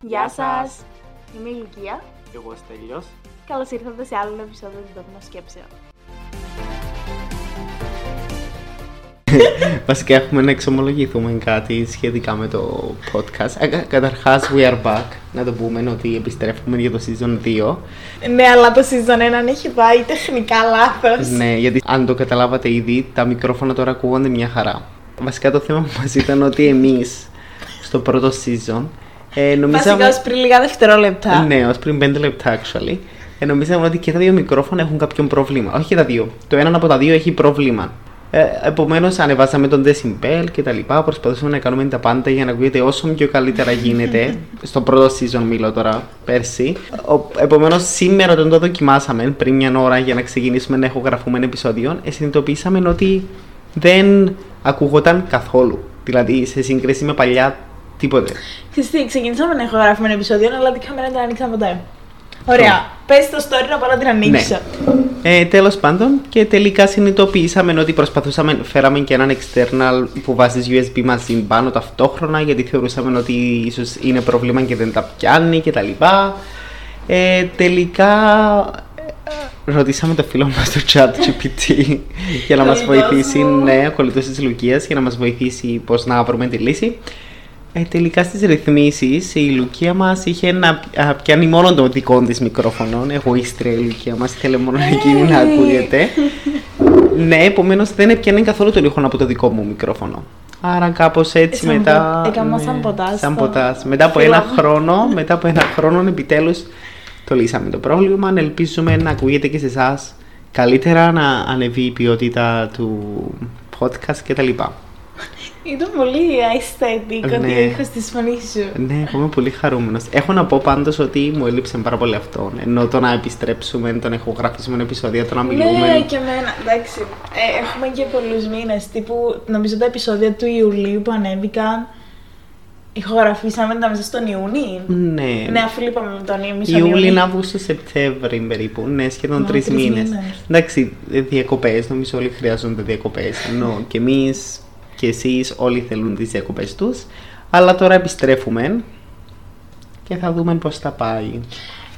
Γεια σας, είμαι η Λουκία. Εγώ Στέλιος. Καλώς ήρθατε σε άλλο επεισόδιο του Δόγμα Σκέψεων. Βασικά έχουμε να εξομολογηθούμε κάτι σχετικά με το podcast. Ε, κα- Καταρχάς, we are back. Να το πούμε ότι επιστρέφουμε για το season 2. Ναι, αλλά το season 1 έχει πάει τεχνικά λάθος. Ναι, γιατί αν το καταλάβατε ήδη, τα μικρόφωνα τώρα ακούγονται μια χαρά. Βασικά το θέμα μας ήταν ότι εμείς στο πρώτο season ε, νομίζαμε... Βασικά ως πριν λίγα δευτερόλεπτα. Ναι, ως πριν 5 λεπτά actually. Ε, νομίζαμε ότι και τα δύο μικρόφωνα έχουν κάποιο πρόβλημα. Όχι και τα δύο. Το ένα από τα δύο έχει πρόβλημα. Ε, Επομένως, ανεβάσαμε τον decibel και τα λοιπά. Προσπαθούσαμε να κάνουμε τα πάντα για να ακούγεται όσο πιο καλύτερα γίνεται. στο πρώτο season μιλώ τώρα, πέρσι. Επομένως, σήμερα όταν το δοκιμάσαμε πριν μια ώρα για να ξεκινήσουμε να ηχογραφούμε επεισόδιο, ε, συνειδητοποίησαμε ότι δεν ακούγονταν καθόλου. Δηλαδή, σε σύγκριση με παλιά, τίποτε. Ξέρεις τι, ξεκινήσαμε να ηχογράφουμε ένα επεισόδιο, αλλά την κάμερα δεν την ανοίξαμε ποτέ. Ωραία, πες το story να πάω να την ανοίξω. Ε, Τέλος πάντων, και τελικά συνειδητοποιήσαμε ότι προσπαθούσαμε, φέραμε και έναν external που βάζει USB μαζί πάνω ταυτόχρονα, γιατί θεωρούσαμε ότι ίσως είναι πρόβλημα και δεν τα πιάνει κτλ. Ε, τελικά ε, ρωτήσαμε το φίλο μας στο chat GPT για να μας Κολλητός βοηθήσει, μου. ναι, ο κολλητός της Λουκίας, για να μας βοηθήσει πώς να βρούμε τη λύση. Ε, τελικά στις ρυθμίσεις η Λουκία μας είχε να α, πιάνει μόνο το δικό της μικρόφωνο. Εγωίστρια η Λουκία μας, θέλει μόνο εκείνη να Hey. ακούγεται. ναι, επομένως δεν έπιανε καθόλου τον ήχο από το δικό μου μικρόφωνο. Άρα κάπως έτσι Σαν μετά... πο- έκανα σαν ποτάς Σαν στο ποτάς. Μετά από φύλλο ένα μου. χρόνο, μετά από ένα χρόνο επιτέλους το λύσαμε το πρόβλημα. Ελπίζουμε να ακούγεται και σε εσάς καλύτερα, να ανεβεί η ποιότητα του podcast κτλ. Ήταν πολύ aesthetic ότι Ναι. ο ήχος της φωνής σου. Ναι, εγώ είμαι πολύ χαρούμενος. Έχω να πω πάντως ότι μου έλειψε πάρα πολύ αυτό. Ενώ το να επιστρέψουμε, το να ηχογραφήσουμε επεισόδια, το να μιλούμε. Ναι, και εμένα. Εντάξει. Ε, έχουμε και πολλούς μήνες. Τύπου, νομίζω τα επεισόδια του Ιουλίου που ανέβηκαν. Ηχογραφήσαμε τα μέσα στον Ιούνι. Ναι. Ναι, αφού λείπαμε με τον Ιούνι. Ιούλη, Αύγουστο, Σεπτέμβρη περίπου. Ναι, σχεδόν Μα, τρεις τρεις μήνες. μήνες. Εντάξει, διακοπές. Νομίζω όλοι χρειάζονται διακοπές. Ενώ και εμείς και εσείς όλοι θέλουν τις διακοπές τους. Αλλά τώρα επιστρέφουμε και θα δούμε πώς θα πάει.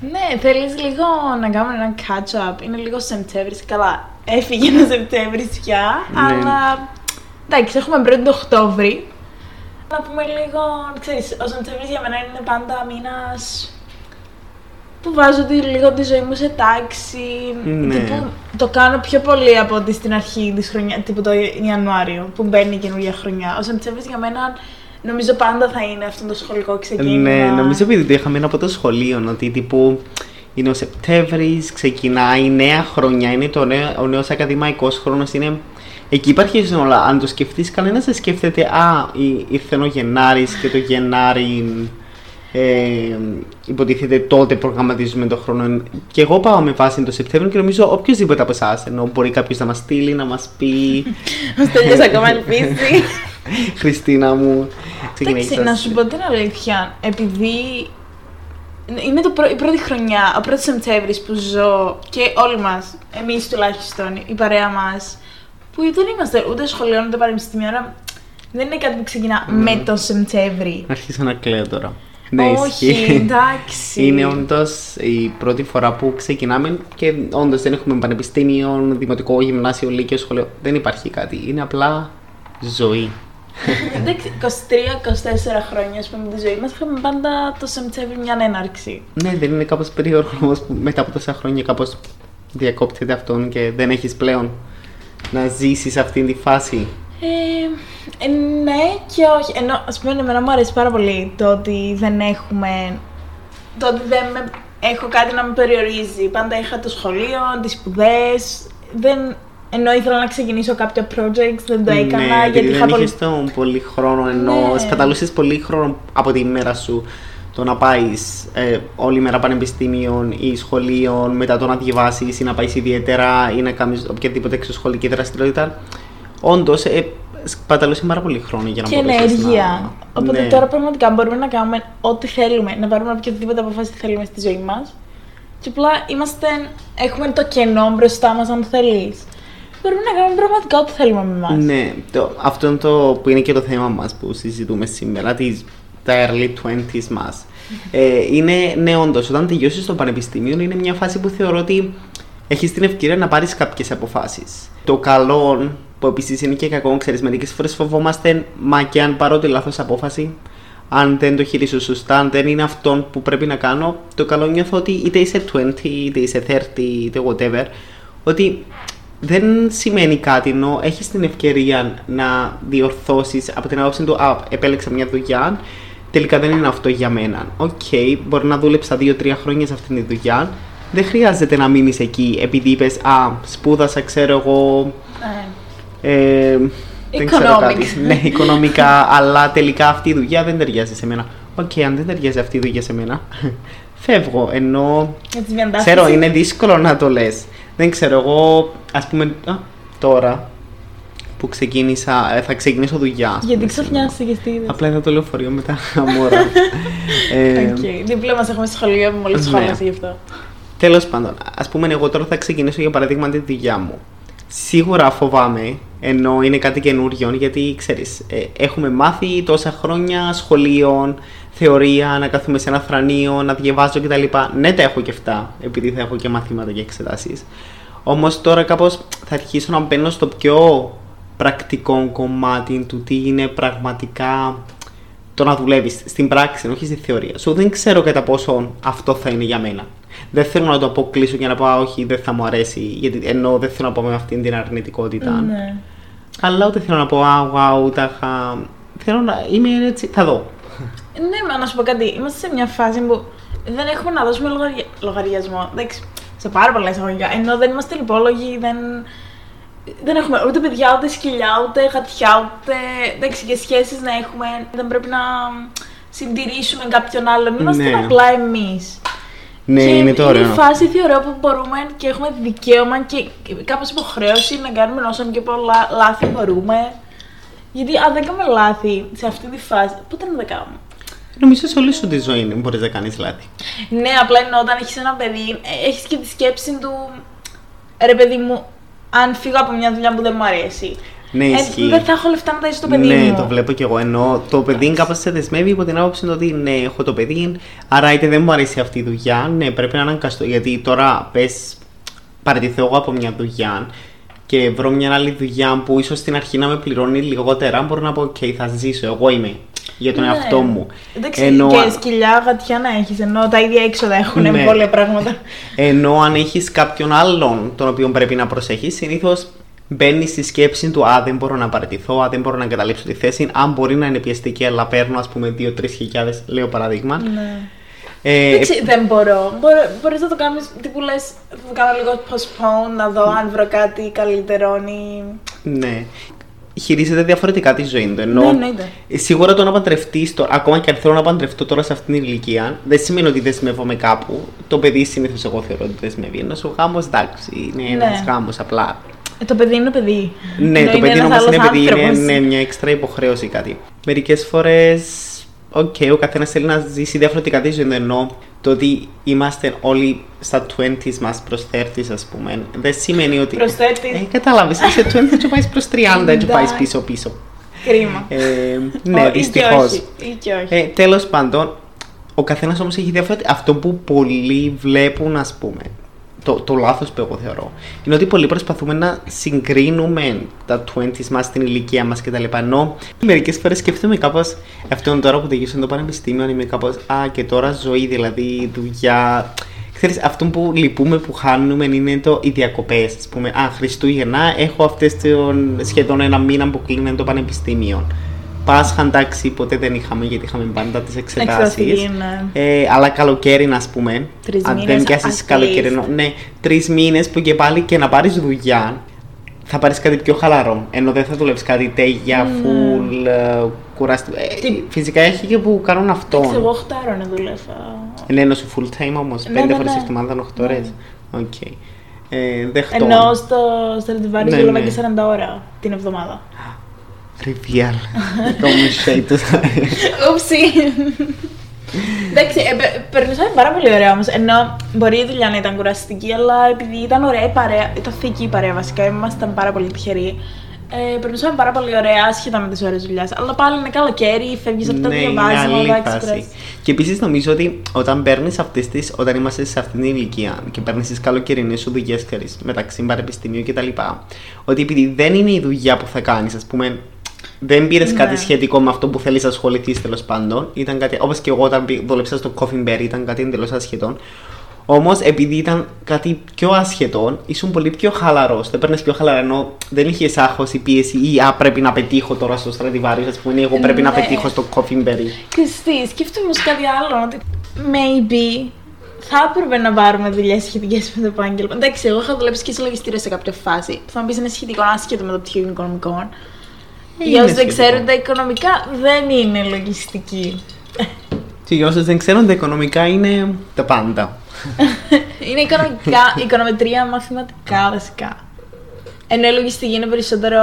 Ναι, θέλεις λίγο να κάνουμε ένα catch-up. Είναι λίγο Σεπτέμβρης. Καλά, έφυγε ένα Σεπτέμβρης πια. Ναι. Αλλά εντάξει, έχουμε πρώτη το Οκτώβρη. Να πούμε λίγο, ξέρεις, ο Σεπτέμβρης για μένα είναι πάντα μήνας που βάζω τη, λίγο τη ζωή μου σε τάξη. Ναι. Τύπου, το κάνω πιο πολύ από ότι στην αρχή της χρονιά, τύπου το Ιανουάριο, που μπαίνει η καινούργια χρονιά. Ο Σεπτέμβρης για μένα νομίζω πάντα θα είναι αυτό το σχολικό ξεκίνημα. Ναι, νομίζω επειδή το είχαμε είναι από το σχολείο, ότι τύπου είναι ο Σεπτέμβρης, ξεκινάει η νέα χρονιά, είναι το νέο, ο νέος ακαδημαϊκός χρόνος. Είναι... Εκεί υπάρχει όλα. Αν το σκεφτείς, κανένας δεν σκέφτεται, Α, ή- ήρθε ο Γενάρη και το Γενάρη. Ε, υποτίθεται τότε προγραμματίζουμε το χρόνο. Και εγώ πάω με βάση το Σεπτέμβριο και νομίζω οποιοδήποτε από εσάς. Ενώ μπορεί κάποιος να μας στείλει, να μας πει. Ο Στέλιος ακόμα ελπίζει. Χριστίνα μου. Εντάξει, ξεκινάει να σας. σου πω την αλήθεια, επειδή είναι το πρω- η πρώτη χρονιά, ο πρώτος Σεπτέμβρης που ζω και όλοι μας, εμείς τουλάχιστον, η παρέα μας, που δεν είμαστε ούτε σχολείο ούτε πανεπιστήμιο, άρα δεν είναι κάτι που ξεκινά με τον Σεπτέμβρη. Αρχίσω να κλαίω τώρα. Ναι, Όχι, ισχύει. εντάξει. Είναι όντως η πρώτη φορά που ξεκινάμε και όντως δεν έχουμε πανεπιστήμιο, δημοτικό, γυμνάσιο, λύκειο, σχολείο. Δεν υπάρχει κάτι. Είναι απλά ζωή. Εντάξει, 23-24 χρόνια, ας πούμε, τη ζωή μας, είχαμε πάντα το Σεπτέμβρη μια έναρξη. Ναι, δεν είναι κάπως περίεργο όμως που μετά από τόσα χρόνια κάπως διακόπτεται αυτόν και δεν έχεις πλέον να ζήσεις αυτήν τη φάση; Ε, ε, ναι και όχι. Ενώ, ας πούμε, εμένα μου αρέσει πάρα πολύ το ότι δεν έχουμε... Το ότι δεν με, έχω κάτι να με περιορίζει. Πάντα είχα το σχολείο, τις σπουδές. Δεν, ενώ ήθελα να ξεκινήσω κάποια projects, δεν το έκανα ναι, γιατί επειδή είχα δεν πολύ... είχες τον πολύ χρόνο, ενώ Ναι. σπαταλούσες πολύ χρόνο από τη μέρα σου το να πάεις ε, όλη μέρα πανεπιστήμιο ή σχολείο, μετά το να διαβάσεις ή να πάεις ιδιαίτερα ή να κάνεις οποιαδήποτε εξωσχολική δραστηριότητα. Όντως, ε, σπαταλούσε πάρα πολύ χρόνο για να και μπορέσεις ενέργεια. να... Οπότε Ναι. τώρα πραγματικά μπορούμε να κάνουμε ό,τι θέλουμε, να πάρουμε οποιαδήποτε αποφάση θέλουμε στη ζωή μας. Και απλά είμαστε, έχουμε το κενό μπροστά μας αν θέλεις. μπορούμε να κάνουμε πραγματικά ό,τι θέλουμε με εμάς. Ναι, το, αυτό είναι το που είναι και το θέμα μας που συζητούμε σήμερα, τις, τα early 20s μας. Ε, είναι, ναι, όντως, όταν τελειώσεις το πανεπιστήμιο, είναι μια φάση που θεωρώ ότι έχεις την ευκαιρία να πάρεις κάποιες αποφάσεις. Το καλό, που επίσης είναι και κακό, ξέρεις, μερικές φορές φοβόμαστε, μα και αν πάρω τη λάθος απόφαση, αν δεν το χειρίσω σωστά, αν δεν είναι αυτό που πρέπει να κάνω, το καλό νιώθω ότι είτε είσαι 20, είτε είσαι 30, είτε whatever, ότι δεν σημαίνει κάτι ενώ έχεις την ευκαιρία να διορθώσεις από την άποψη του Α, επέλεξα μια δουλειά, τελικά δεν είναι αυτό για μένα. Ok, okay, μπορεί να δούλεψα 2-3 χρόνια σε αυτήν τη δουλειά. Δεν χρειάζεται να μείνεις εκεί επειδή είπες Α, σπούδασα, ξέρω εγώ. Ε, δεν ξέρω κάτι. ναι, οικονομικά, αλλά τελικά αυτή η δουλειά δεν ταιριάζει σε μένα. Ok, okay, αν δεν ταιριάζει αυτή η δουλειά σε μένα, φεύγω. Ενώ. Ξέρω, είναι δύσκολο να το λες. Δεν ξέρω, εγώ ας πούμε α, τώρα που ξεκίνησα, ε, θα ξεκινήσω δουλειά. Γιατί ξαφνιάστηκε τι είδες. Απλά είδα το λεωφορείο με τα αμόρα. ε, okay. Δίπλα μας έχουμε σχολείο που μόλις ναι. σχόλασε γι' αυτό. Τέλος πάντων, ας πούμε, εγώ τώρα θα ξεκινήσω για παράδειγμα τη δουλειά μου. Σίγουρα φοβάμαι, ενώ είναι κάτι καινούριο, γιατί ξέρεις, ε, έχουμε μάθει τόσα χρόνια σχολείων, θεωρία, να κάθομαι σε ένα θρανείο, να διαβάζω κτλ. Ναι, τα έχω και αυτά, επειδή θα έχω και μαθήματα και εξετάσεις. Όμως τώρα κάπως θα αρχίσω να μπαίνω στο πιο πρακτικό κομμάτι του τι είναι πραγματικά το να δουλεύεις στην πράξη, όχι στη θεωρία. Σου δεν ξέρω κατά πόσο αυτό θα είναι για μένα. Δεν θέλω να το αποκλείσω και να πω όχι, δεν θα μου αρέσει, γιατί ενώ δεν θέλω να πω με αυτήν την αρνητικότητα. Ναι. Αλλά ούτε θέλω να πω α, wow, τάχα. Θέλω να είμαι έτσι, θα δω. Ναι, μα να σου πω κάτι. Είμαστε σε μια φάση που δεν έχουμε να δώσουμε λογαριασμό. Εντάξει, σε πάρα πολλά εισαγωγικά. Ενώ δεν είμαστε λιπόλογοι, δεν δεν έχουμε ούτε παιδιά, ούτε σκυλιά, ούτε γατιά, ούτε εντάξει, και σχέσεις να έχουμε. Δεν πρέπει να συντηρήσουμε κάποιον άλλον. Είμαστε ναι. απλά εμείς. Ναι, και είναι το ωραίο. Είναι η φάση θεωρώ που μπορούμε και έχουμε δικαίωμα και κάπως υποχρέωση να κάνουμε όσο και πολλά λάθη μπορούμε. Γιατί αν δεν κάνουμε λάθη σε αυτή τη φάση, πότε να τα κάνουμε; Νομίζω σε όλη σου τη ζωή μπορείς να κάνεις λάθη. Ναι, απλά εννοώ όταν έχεις ένα παιδί, έχεις και τη σκέψη του. Ρε παιδί μου, αν φύγω από μια δουλειά που δεν μου αρέσει. Ναι, ε, ισχύει. δεν θα έχω λεφτά να ταΐσω το παιδί ναι, μου. Ναι, το βλέπω κι εγώ. Ενώ το παιδί κάπως σε δεσμεύει υπό την άποψη ότι ναι, έχω το παιδί, άρα είτε δεν μου αρέσει αυτή η δουλειά, ναι, πρέπει να αναγκαστώ. Γιατί τώρα πες, παραιτηθώ εγώ από μια δουλειά και βρω μια άλλη δουλειά που ίσως στην αρχή να με πληρώνει λιγότερα, μπορώ να πω: OK, θα ζήσω. Εγώ είμαι για τον ναι. εαυτό μου. Εντάξει, ενώ... και σκυλιά, γατιά να έχεις, ενώ τα ίδια έξοδα έχουν ναι. πολλά πράγματα. Ενώ αν έχεις κάποιον άλλον τον οποίο πρέπει να προσέχεις, συνήθως μπαίνεις στη σκέψη του Α, δεν μπορώ να παραιτηθώ, Α, δεν μπορώ να εγκαταλείψω τη θέση. Αν μπορεί να είναι πιεστική, αλλά παίρνω ας πούμε 2-3 χιλιάδες, λέω παράδειγμα. Ναι. Ε, δεν μπορώ. Μπορείς να το κάνεις, τι που λες, θα το κάνω λίγο postpone, να δω αν βρω κάτι καλύτερο ή... Ναι χειρίζεται διαφορετικά τη ζωή του. Ενώ ναι, ναι, σίγουρα το να παντρευτεί, ακόμα και αν θέλω να παντρευτώ τώρα σε αυτήν την ηλικία, δεν σημαίνει ότι δεσμεύομαι κάπου. Το παιδί συνήθως εγώ θεωρώ ότι δεσμεύει. Ενώ ο γάμος εντάξει, είναι ναι. ένας γάμος απλά. Ε, το παιδί είναι παιδί. Ναι, το παιδί όμως είναι παιδί, είναι, είναι μια έξτρα υποχρέωση κάτι. Μερικές φορές ok, okay, ο καθένας θέλει να ζήσει διαφορετικά τη ζωή. Ενώ το ότι είμαστε όλοι στα 20s μας προς 30 ας πούμε, δεν σημαίνει ότι. Προς 30. Ε, Κατάλαβες, είσαι 20 και πάει προς 30 και πάει πίσω-πίσω. Κρίμα. Ε, ναι, δυστυχώς. Ε, Τέλος πάντων, ο καθένας όμως έχει διαφορετικά. Αυτό που πολλοί βλέπουν, ας πούμε, το, το λάθος που εγώ θεωρώ είναι ότι πολλοί προσπαθούμε να συγκρίνουμε τα 20s μας, την ηλικία μας κτλ. Ενώ μερικές φορές σκέφτομαι κάπως αυτό τώρα που τελείωσε το πανεπιστήμιο, είμαι κάπως Α, και τώρα ζωή, δηλαδή δουλειά. Ξέρεις, αυτό που λυπούμε, που χάνουμε είναι το, οι διακοπές. Α πούμε, Α, Χριστούγεννα, έχω αυτές σχεδόν ένα μήνα που κλείνει το πανεπιστήμιο. Πάσχα εντάξει ποτέ δεν είχαμε γιατί είχαμε πάντα τις εξετάσεις. Ναι. Ε, αλλά καλοκαίρι, ας πούμε. Τρεις αν δεν πιάσεις καλοκαίρι. Ναι, τρεις μήνες που και πάλι και να πάρεις δουλειά θα πάρεις κάτι πιο χαλαρό. Ενώ δεν θα δουλεύεις κάτι τέγια, mm. full, uh, κουραστικό. Ε, φυσικά έχει και που κάνουν αυτό. Εγώ 8 ώρα να δουλεύω. Ναι, ενώ σου full time όμως. Ναι, 5 ναι, φορές τη εβδομάδα, 8 ώρες. Οκ. Ε, Ενώ στο Στρατιβάρι ναι, δουλεύω και 40 ώρα την εβδομάδα. Trivial. Como shade. Oopsie. Εντάξει, ε, πε- περνούσαμε πάρα πολύ ωραία όμως. Ενώ μπορεί η δουλειά να ήταν κουραστική, αλλά επειδή ήταν ωραία η παρέα, ήταν θετική η παρέα βασικά, ήμασταν πάρα πολύ τυχεροί. Ε, περνούσαμε πάρα πολύ ωραία, άσχετα με τις ώρε δουλειά. Αλλά πάλι είναι καλοκαίρι, φεύγεις από τα Ναι, είναι διαβάσματα, άλλη εντάξει, φάση. κουράζεις. Και επίσης νομίζω ότι όταν παίρνεις αυτές τις, όταν είμαστε σε αυτήν την ηλικία και παίρνεις τις καλοκαιρινές σου δουλειές, ξέρεις, μεταξύ πανεπιστημίου κτλ. Ότι επειδή δεν είναι η δουλειά που θα κάνεις, ας πούμε, δεν πήρες Ναι. κάτι σχετικό με αυτό που θέλεις να ασχοληθείς τέλος πάντων. Ήταν κάτι, όπως και εγώ όταν πή- δούλεψα στο Coffee Berry, ήταν κάτι εντελώς ασχετό. Όμως, επειδή ήταν κάτι πιο ασχετό, ήσουν πολύ πιο χαλαρός. Το έπαιρνες πιο χαλαρά, ενώ δεν είχες άγχος ή πίεση ή α, πρέπει να πετύχω τώρα στο στρατιβάριο. Α πούμε, ή εγώ πρέπει να Ναι. πετύχω στο Coffee Berry. Και τι, σκέφτομαι όμως κάτι άλλο. Ότι maybe θα έπρεπε να πάρουμε δουλειές σχετικές με το επάγγελμα. Εντάξει, εγώ είχα δουλέψει και σε λογιστήριο σε κάποια φάση. Που θα μου πεις είναι σχετικό άσχετο με το πτυχίο οικονομικών. Είναι Για όσους δεν σχετικό. ξέρουν, τα οικονομικά δεν είναι λογιστική. Και για όσους δεν ξέρουν, τα οικονομικά είναι τα πάντα. είναι οικονομικά, οικονομετρία, μαθηματικά βασικά. Ενώ η λογιστική είναι περισσότερο.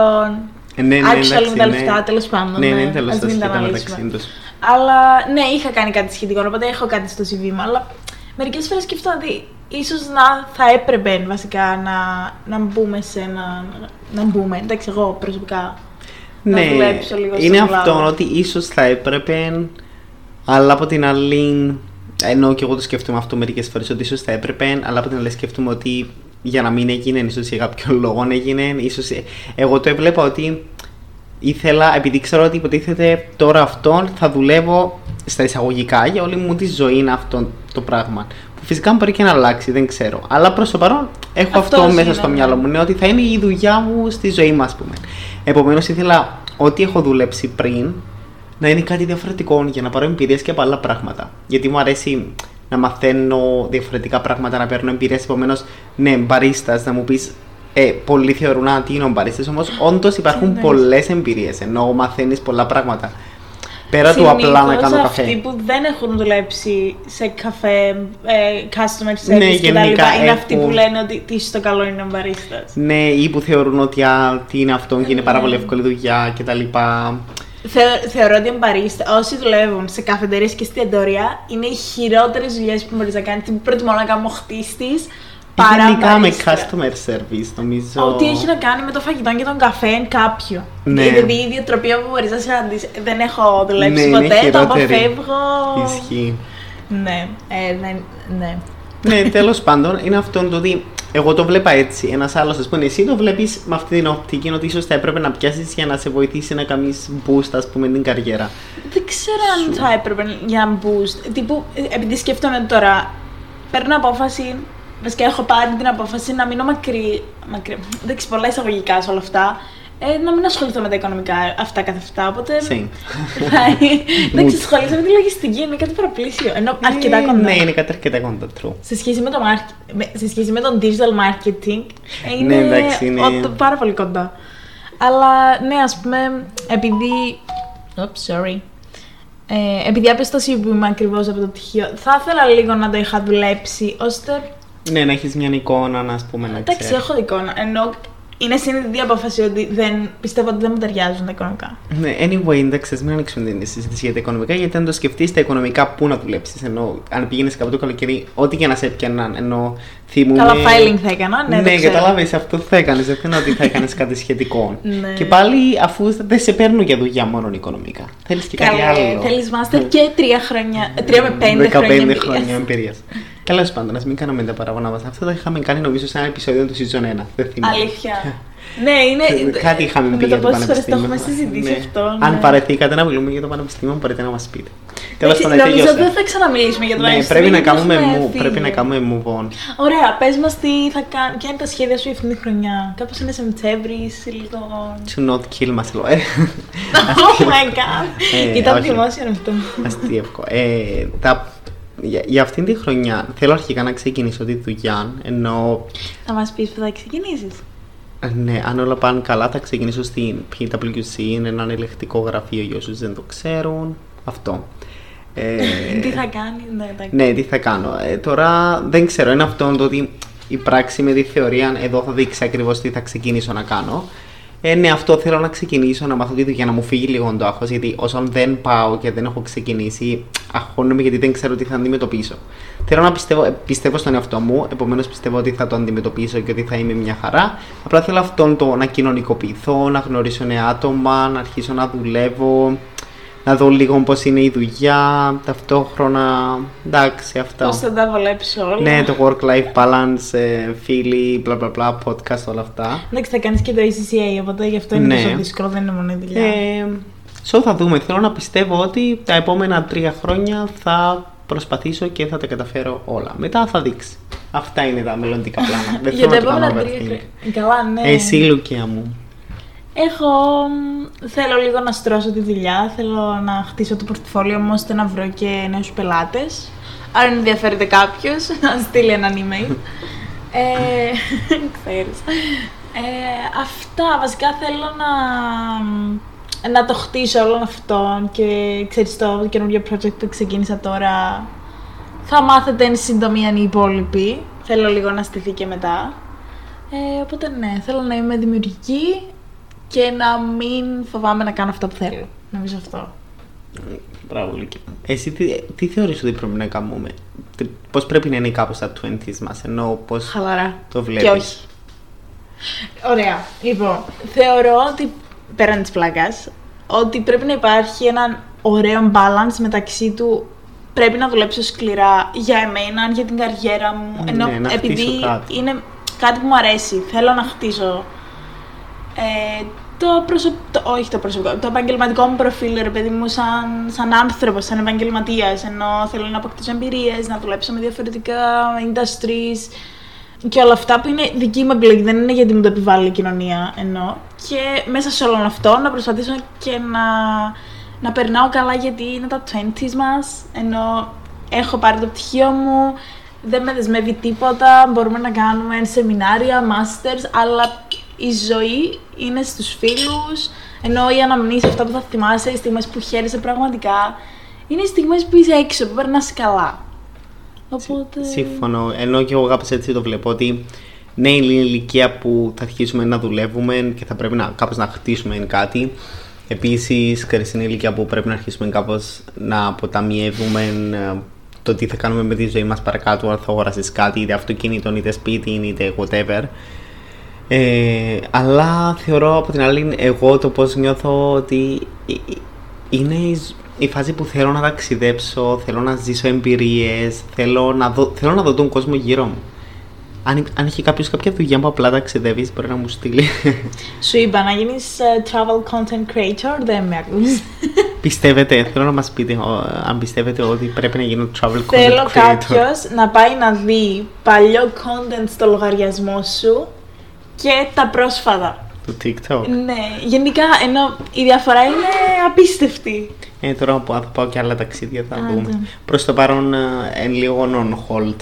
Ε, ναι, ναι, actual εντάξει, με τα ναι. λεφτά, τέλος πάντων. Ναι, ναι, τέλος ας τα μην τα σχέτα αναλύσουμε. μεταξύ τους. Αλλά ναι, είχα κάνει κάτι σχετικό, οπότε έχω κάτι στο CV μου. Αλλά μερικές φορές σκέφτομαι ότι ίσως να θα έπρεπε βασικά να, να μπούμε σε ένα. Να μπούμε, εντάξει, εγώ προσωπικά. Να Ναι, δουλέψω λίγος είναι στον κλάδο. αυτό ότι ίσως θα έπρεπε, αλλά από την άλλη. Ενώ και εγώ το σκέφτομαι αυτό μερικές φορές ότι ίσως θα έπρεπε, αλλά από την άλλη σκέφτομαι ότι για να μην έγινε, ίσως για κάποιο λόγο έγινε. Ίσως, εγώ το έβλεπα ότι ήθελα, επειδή ξέρω ότι υποτίθεται τώρα αυτό θα δουλεύω στα εισαγωγικά για όλη μου τη ζωή είναι αυτό το πράγμα. Που φυσικά μπορεί και να αλλάξει, δεν ξέρω. Αλλά προς το παρόν έχω Αυτός αυτός μέσα είναι, στο ναι. μυαλό μου. Ναι, ότι θα είναι η δουλειά μου στη ζωή μου, ας πούμε. Επομένως, ήθελα ό,τι έχω δουλέψει πριν να είναι κάτι διαφορετικό για να πάρω εμπειρίες και από άλλα πράγματα. Γιατί μου αρέσει να μαθαίνω διαφορετικά πράγματα, να παίρνω εμπειρίες. Επομένως, ναι, μπαρίστας, να μου πεις. Ε, πολλοί θεωρούν ότι είναι ο μπαρίστας, όμως όντως υπάρχουν εννοείς; πολλές εμπειρίες. Ενώ μαθαίνεις πολλά πράγματα. Πέρα του απλά να Συνήθως κάνω Αυτοί καφέ. που δεν έχουν δουλέψει σε καφέ, ε, customer service Ναι, και τα γενικά λοιπά, είναι αυτοί έχουν- που λένε ότι τι στο καλό είναι ο μπαρίστας. Ναι, ή που θεωρούν ότι α, τι είναι αυτό και είναι πάρα πολύ εύκολη δουλειά κτλ. Θεω- θεωρώ ότι ο μπαρίστα, όσοι δουλεύουν σε καφετερίε και εστιατόρια, είναι οι χειρότερες δουλειές που μπορείς να κάνεις. Τι προτιμώ να κάνω χτίστης παρά Γενικά με μπαρίστα. customer service, νομίζω. Ό,τι έχει να κάνει με το φαγητό και τον καφέ είναι κάποιο. Ναι. Δηλαδή η ιδιοτροπία που μπορείς να συναντήσεις. Δεν έχω δουλέψει Ναι, είναι ποτέ, το χειρότερη. αποφεύγω. Ισχύει. Ναι, ε, ναι, ναι. ναι, τέλος πάντων, είναι αυτό το ότι εγώ το βλέπα έτσι. Ένας άλλος, ας πούμε, εσύ το βλέπεις με αυτή την οπτική ότι ίσως θα έπρεπε να πιάσεις για να σε βοηθήσει να κάνεις boost, ας πούμε, την καριέρα. Δεν ξέρω αν θα έπρεπε για boost. Τύπου, ε, επειδή σκέφτομαι τώρα, παίρνω απόφαση. Βασικά έχω πάρει την απόφαση να μείνω μακρύ. μακρύ εντάξει, πολλά εισαγωγικά σε όλα αυτά. Ε, να μην ασχοληθώ με τα οικονομικά αυτά καθ' αυτά. Οπότε. Same. Εντάξει, ασχολήθω με τη λογιστική, είναι κάτι παραπλήσιο. Ενώ αρκετά Ε, κοντά. Ναι, είναι κάτι αρκετά κοντά, true. Σε σχέση με το, mark- με- σε σχέση με τον digital marketing, ε, Ναι, είναι, εντάξει, είναι- ο- το- πάρα πολύ κοντά. Αλλά ναι, ας πούμε, επειδή... Oops, sorry. Ε, επειδή απεστασιοποιούμε ακριβώς από το πτυχίο, θα ήθελα λίγο να το είχα δουλέψει, ώστε. Ναι, να έχεις μια εικόνα, να πούμε, να Εντάξει, ξέρεις. έχω εικόνα. Ενώ είναι συνειδητή απόφαση ότι δεν, πιστεύω ότι δεν μου ταιριάζουν τα οικονομικά. Ναι, anyway, εντάξει, ας μην ανοίξουμε την συζήτηση για τα οικονομικά, γιατί αν το σκεφτείς τα οικονομικά, πού να δουλέψεις. Ενώ αν πήγαινες κάπου το καλοκαίρι, ό,τι και να σε έπιαναν, ενώ θυμούμαι. Καλά, filing θα έκανα, ναι, ναι, το ξέρω. κατάλαβες, αυτό θα έκανες. Δεν φαίνεται ότι θα έκανες κάτι σχετικό. Ναι. Και πάλι, αφού δεν σε παίρνουν για δουλειά μόνο οικονομικά. Θέλεις και κάτι άλλο. Θέλεις μάστερ και τρία χρόνια. ε, Τρία με πέντε 15 χρόνια. εμπειρίας. χρόνια εμπειρίας. Τέλο πάντων, ας μην κάνουμε τα παραγωγά μα. Αυτό το είχαμε κάνει νομίζω σε ένα επεισόδιο του season 1. Δεν θυμάμαι. Αλήθεια. ναι, είναι. Κάτι είχαμε με πει το για το πόσες φορές πανεπιστήμιο. το έχουμε συζητήσει Ναι. αυτό. Αν ναι. παρεθήκατε να μιλούμε για το πανεπιστήμιο, μπορείτε να μας πείτε. Τέλος Εντάξει, πάντων, Νομίζω τελείωσε. δεν θα ξαναμιλήσουμε για το Ναι, πανεπιστήμιο, πρέπει να γιατί κάνουμε έχουμε move, φύγει. πρέπει να κάνουμε move on. Ωραία, πες μας τι θα κάνει, ποια είναι τα σχέδια σου για αυτήν τη χρονιά. Κάπως είναι Σεπτέμβρη ή λίγο. To not kill myself. Ε, oh my god! Ε, Ήταν όχι. δημόσιο αυτό. Αστείευκο. Ε, τα, για, για αυτήν τη χρονιά θέλω αρχικά να ξεκινήσω τη δουλειά, ενώ Θα μας πεις που θα ξεκινήσεις. ε, ναι, αν όλα πάνε καλά θα ξεκινήσω στην PwC, είναι ένα ελεκτικό γραφείο για όσους δεν το ξέρουν. Αυτό. Ε, Τι θα κάνει, ναι, εντάξει. Ναι, τι θα κάνω. Ε, τώρα δεν ξέρω, είναι αυτό το ότι η πράξη με τη θεωρία εδώ θα δείξει ακριβώς τι θα ξεκινήσω να κάνω. Ε, ναι, αυτό θέλω να ξεκινήσω, να μάθω τη δουλειά, να μου φύγει λίγο το άγχος, γιατί όσο δεν πάω και δεν έχω ξεκινήσει, αγχώνομαι γιατί δεν ξέρω τι θα αντιμετωπίσω. Θέλω να πιστεύω, πιστεύω στον εαυτό μου, επομένως πιστεύω ότι θα το αντιμετωπίσω και ότι θα είμαι μια χαρά. Απλά θέλω αυτόν το να κοινωνικοποιηθώ, να γνωρίσω νέα άτομα, να αρχίσω να δουλεύω, να δω λίγο πώς είναι η δουλειά, ταυτόχρονα. Εντάξει, αυτά. Πώς θα τα βολέψει όλα. Ναι, το work-life balance, ε, φίλοι, bla bla bla, podcast, όλα αυτά. Εντάξει, θα κάνεις και το ACCA, οπότε γι' αυτό είναι Ναι. τόσο δύσκολο, δεν είναι μόνο η δουλειά. Ε, so θα δούμε. Θέλω να πιστεύω ότι τα επόμενα τρία χρόνια θα προσπαθήσω και θα τα καταφέρω όλα. Μετά θα δείξεις. Αυτά είναι τα μελλοντικά πλάνα. Δεν Για θέλω τα να το κάνω επόμενα τρία overthink. χρόνια. Καλά, ναι. Εσύ, Λουκία μου. Έχω. μ, Θέλω λίγο να στρώσω τη δουλειά. Θέλω να χτίσω το πορτοφόλιο μου ώστε να βρω και νέους πελάτες. Αν ενδιαφέρεται κάποιος, να στείλει έναν email. ε, ξέρεις. Ε, αυτά. Βασικά θέλω να, να το χτίσω όλο αυτό και ξέρεις το καινούργιο project που ξεκίνησα τώρα θα μάθετε εν συντομία οι υπόλοιποι. Θέλω λίγο να στηθεί και μετά. Ε, οπότε ναι, θέλω να είμαι δημιουργική και να μην φοβάμαι να κάνω αυτό που θέλω. Νομίζω αυτό. Μπράβο, Λουκία. Εσύ τι, τι θεωρείς ότι πρέπει να κάνουμε; Τι- Πώς πρέπει να είναι κάπως τα 20s μας, ενώ πώς Χαλαρά. το βλέπεις; Και όχι. Ωραία. Λοιπόν, θεωρώ ότι πέραν της πλάκας, ότι πρέπει να υπάρχει έναν ωραίο balance μεταξύ του πρέπει να δουλέψω σκληρά για εμένα, για την καριέρα μου, Ναι, ενώ να χτίσω επειδή κάτι. είναι κάτι που μου αρέσει, θέλω να χτίσω ε, το, προσωπ... το, όχι το προσωπικό, το επαγγελματικό μου προφίλ, ρε παιδί μου, σαν, σαν άνθρωπος, σαν επαγγελματίας. Ενώ θέλω να αποκτήσω εμπειρίες, να δουλέψω με διαφορετικά industries και όλα αυτά που είναι δική μου επιλογή, δεν είναι γιατί μου το επιβάλλει η κοινωνία. Ενώ και μέσα σε όλο αυτό να προσπαθήσω και να, να περνάω καλά γιατί είναι τα 20s μας, ενώ έχω πάρει το πτυχίο μου, δεν με δεσμεύει τίποτα, μπορούμε να κάνουμε σεμινάρια, masters, αλλά η ζωή είναι στους φίλους, ενώ οι αναμνήσεις, αυτά που θα θυμάσαι, οι στιγμές που χαίρεσαι πραγματικά, είναι οι στιγμές που είσαι έξω, που περνάς καλά. Οπότε... Σύμφωνο. Ενώ και εγώ κάπως έτσι το βλέπω ότι ναι, είναι η ηλικία που θα αρχίσουμε να δουλεύουμε και θα πρέπει να, κάπως να χτίσουμε κάτι. Επίσης, ξέρεις, είναι η ηλικία που πρέπει να αρχίσουμε κάπως να αποταμιεύουμε ε, το τι θα κάνουμε με τη ζωή μας παρακάτω, αν θα αγοράσεις κάτι, είτε αυτοκίνητο, είτε σπίτι, είτε whatever. Ε, αλλά θεωρώ από την άλλη εγώ το πώς νιώθω ότι ε, ε, είναι η, ζ- η φάση που θέλω να ταξιδέψω, θέλω να ζήσω εμπειρίες, θέλω να δω, θέλω να δω τον κόσμο γύρω μου. Αν, αν έχει κάποιος κάποια δουλειά που απλά ταξιδεύεις μπορεί να μου στείλει. Σου είπα να γίνεις ε, travel content creator, δεν με ακούς. πιστεύετε, θέλω να μας πείτε ο, αν πιστεύετε ότι πρέπει να γίνω travel content Θέλω creator. κάποιος να πάει να δει παλιό content στο λογαριασμό σου και τα πρόσφατα. του TikTok. Ναι, γενικά ενώ η διαφορά είναι απίστευτη. Ε, τώρα που θα πάω και άλλα ταξίδια θα Άντε. δούμε. Προς το παρόν ε, εν λίγο on hold.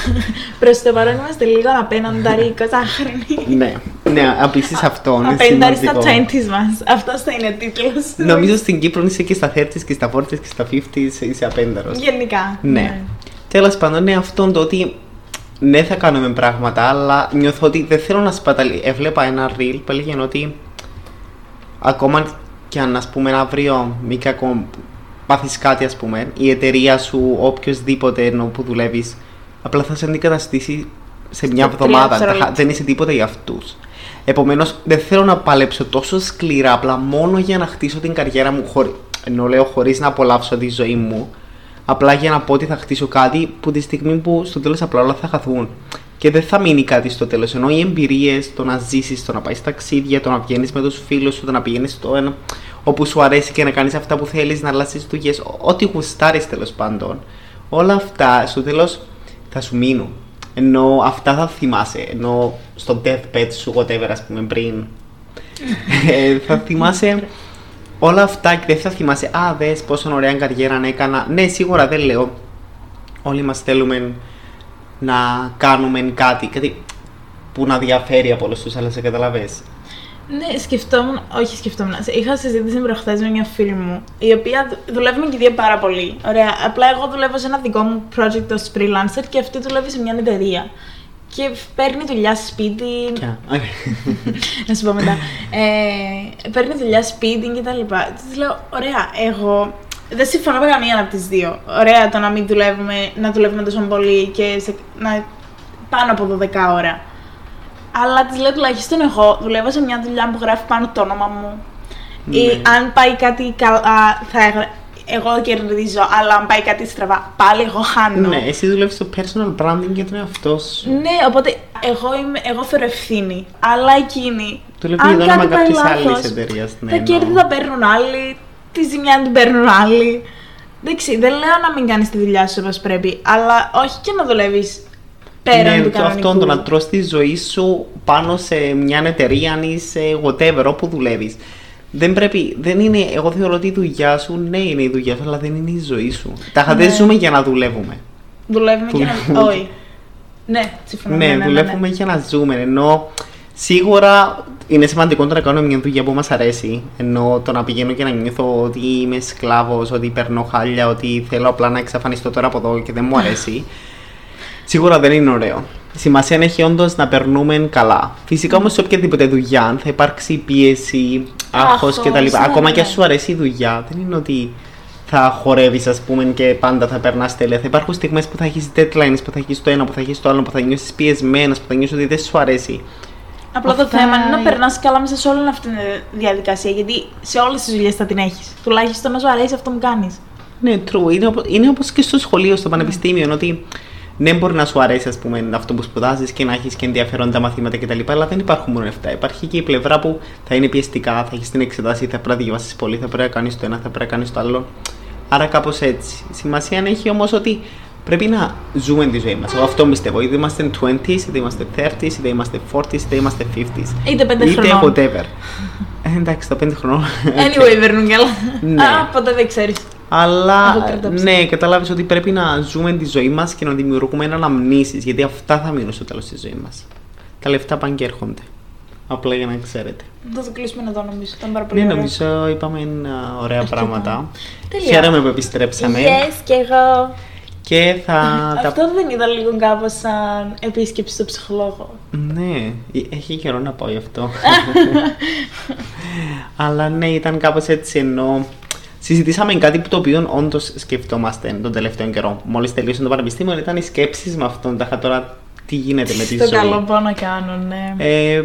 Προς το παρόν είμαστε λίγο απένανταροι κοτσάχρονοι. ναι, ναι, επίσης αυτό είναι Απέναντι στα σημαντικό. 20s μας. Αυτός θα είναι τίτλος. Νομίζω στην Κύπρο είσαι και στα 30s και στα 40s και στα 50s είσαι απέντερος. Γενικά. Ναι. Τέλος πάντων, είναι αυτό το ότι ναι, θα κάνουμε πράγματα, αλλά νιώθω ότι δεν θέλω να σπαταλεί. Έβλεπα ένα reel που έλεγε ότι ακόμα και αν ας πούμε αύριο μη κακό πάθεις κάτι ας πούμε, η εταιρεία σου, οποιοδήποτε ενώ που δουλεύεις, απλά θα σε αντικαταστήσει σε μια Στα τρία εβδομάδα. Τα χα- δευτερόλεπτα. Δεν είσαι τίποτα για αυτούς. Επομένως, δεν θέλω να παλέψω τόσο σκληρά, απλά μόνο για να χτίσω την καριέρα μου, χωρί... ενώ λέω χωρίς να απολαύσω τη ζωή μου, απλά για να πω ότι θα χτίσω κάτι που τη στιγμή που στο τέλος απλά όλα θα χαθούν. Και δεν θα μείνει κάτι στο τέλος, ενώ οι εμπειρίες, το να ζήσεις, το να πάεις ταξίδια, το να βγαίνεις με τους φίλους σου, το να πηγαίνεις στο ένα όπου σου αρέσει και να κάνεις αυτά που θέλεις, να αλλάσεις δουλειές, ό- ό,τι γουστάρεις τέλος πάντων, όλα αυτά στο τέλος θα σου μείνουν. Ενώ αυτά θα θυμάσαι, ενώ στο deathbed σου, whatever, ας πούμε, πριν, ε, θα θυμάσαι όλα αυτά και δεν θα θυμάσαι, α, δες πόσο ωραία καριέρα έκανα. Ναι, σίγουρα δεν λέω. Όλοι μας θέλουμε να κάνουμε κάτι, κάτι που να διαφέρει από όλους τους, αλλά σε καταλαβες. Ναι, σκεφτόμουν, όχι σκεφτόμουν. Είχα συζήτηση προχθές με μια φίλη μου, η οποία δου- δουλεύουμε και οι δύο πάρα πολύ. Ωραία. Απλά εγώ δουλεύω σε ένα δικό μου project ως freelancer και αυτή δουλεύει σε μια εταιρεία. Και παίρνει δουλειά σπίτι. Ποια; να σου πω μετά. Ε, παίρνει δουλειά σπίτι και τα λοιπά. Της λέω, ωραία, εγώ δεν συμφωνώ με καμία από τις δύο. Ωραία το να μην δουλεύουμε, να δουλεύουμε τόσο πολύ και σε, να, πάνω από 12 ώρα. Αλλά της λέω τουλάχιστον εγώ δουλεύω σε μια δουλειά που γράφει πάνω το όνομα μου. Ναι. Ή αν πάει κάτι καλά, θα έγρα- εγώ κερδίζω, αλλά αν πάει κάτι στραβά, πάλι εγώ χάνω. ναι, εσύ δουλεύεις στο personal branding για τον εαυτό σου. Ναι, οπότε εγώ, είμαι, εγώ φέρω ευθύνη. Αλλά εκείνη. Δουλεύει αν για το όνομα κάτι πάει κάποιης άλλης λάθος, εταιρείας, ναι, τα κέρδη εννοώ. τα παίρνουν άλλοι, τη ζημιά την παίρνουν άλλοι. Εντάξει, δεν λέω να μην κάνεις τη δουλειά σου όπως πρέπει, αλλά όχι και να δουλεύεις πέραν ναι, του το κανονικού. αυτό το να τρως τη ζωή σου πάνω σε μια εταιρεία αν είσαι whatever, όπου δουλεύεις. Δεν πρέπει, δεν είναι, εγώ θεωρώ ότι η δουλειά σου, ναι είναι η δουλειά σου, αλλά δεν είναι η ζωή σου. Τα Ναι. δεν ζούμε για να δουλεύουμε. Δουλεύουμε και να. Δουλεύουμε. Όχι. Ναι, συμφωνώ. ναι, δουλεύουμε για να ζούμε. Ενώ σίγουρα είναι σημαντικό το να κάνουμε μια δουλειά που μας αρέσει. Ενώ το να πηγαίνω και να νιώθω ότι είμαι σκλάβος, ότι παίρνω χάλια, ότι θέλω απλά να εξαφανιστώ τώρα από εδώ και δεν μου αρέσει. Σίγουρα δεν είναι ωραίο. Σημασία έχει όντως να περνούμε καλά. Φυσικά όμως σε οποιαδήποτε δουλειά θα υπάρξει πίεση, άγχος Άγχος, κτλ. ναι, Ακόμα και αν ναι. σου αρέσει η δουλειά, δεν είναι ότι θα χορεύεις, ας πούμε, και πάντα θα περνάς τέλεια. Θα υπάρχουν στιγμές που θα έχεις deadlines, που θα έχεις το ένα, που θα έχεις το άλλο, που θα νιώσεις πιεσμένος, που θα νιώσεις ότι δεν σου αρέσει. Απλά το Αυτά- θέμα είναι να περνάς καλά μέσα σε όλη αυτή τη διαδικασία. Γιατί σε όλες τις δουλειές θα την έχεις. Τουλάχιστον να σου αρέσει αυτό που κάνεις. Ναι, true. Είναι, οπο- είναι όπως και στο σχολείο, στο πανεπιστήμιο, ότι ναι, μπορεί να σου αρέσει ας πούμε, αυτό που σπουδάζεις και να έχεις και ενδιαφέροντα μαθήματα κτλ. Αλλά δεν υπάρχουν μόνο αυτά. Υπάρχει και η πλευρά που θα είναι πιεστικά, θα έχεις την εξετάση, θα πρέπει να διαβάσεις πολύ, θα πρέπει να κάνεις το ένα, θα πρέπει να κάνεις το άλλο. Άρα κάπως έτσι. Σημασία έχει όμως ότι πρέπει να ζούμε τη ζωή μας. Εγώ αυτό πιστεύω. Είτε είμαστε 20s, είτε είμαστε 30s, είτε είμαστε 40s, είτε είμαστε 50s. Είτε πέντε είτε χρονών. whatever. Ε, εντάξει, τα 5 χρονών. Anyway, παίρνουν καλά. Ναι. Α, ποτέ δεν ξέρεις. Αλλά Εγώ κρατάω ψηλά. ναι, κατάλαβες ότι πρέπει να ζούμε τη ζωή μας και να δημιουργούμε αναμνήσεις γιατί αυτά θα μείνουν στο τέλος της ζωής μας. Τα λεφτά πάνε και έρχονται. Απλά για να ξέρετε. Θα το κλείσουμε εδώ νομίζω. Ήταν πάρα πολύ Ναι, ωραίο. νομίζω είπαμε α, ωραία Αρκετά. πράγματα. Τέλεια. Χαίρομαι που επιστρέψαμε. Yes, και εγώ. Και θα τα. Αυτό δεν ήταν λίγο κάπως σαν επίσκεψη στο ψυχολόγο. Ναι, ε- έχει καιρό να πω γι' αυτό. Αλλά ναι, ήταν κάπως έτσι ενώ. Συζητήσαμε κάτι που το οποίο όντως σκεφτόμαστε τον τελευταίο καιρό. Μόλις τελείωσε το πανεπιστήμιο, ήταν οι σκέψεις με αυτόν. Τα είχα τώρα τι γίνεται με τη Το ζωή. καλό πάω να κάνω, ναι. Ε,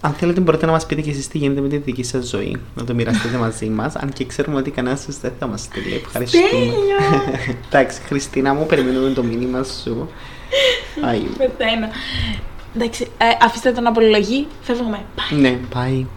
αν θέλετε μπορείτε να μας πείτε και εσείς τι γίνεται με τη δική σας ζωή, να το μοιραστείτε μαζί μας, αν και ξέρουμε ότι κανένας σας δεν θα μας στείλει. Ευχαριστούμε. Τέλειο. Εντάξει, Χριστίνα μου, περιμένουμε το μήνυμα σου. Άι. Πεθαίνω. Εντάξει, ε, αφήστε τον απολογή. Φεύγουμε. Bye. Ναι, bye.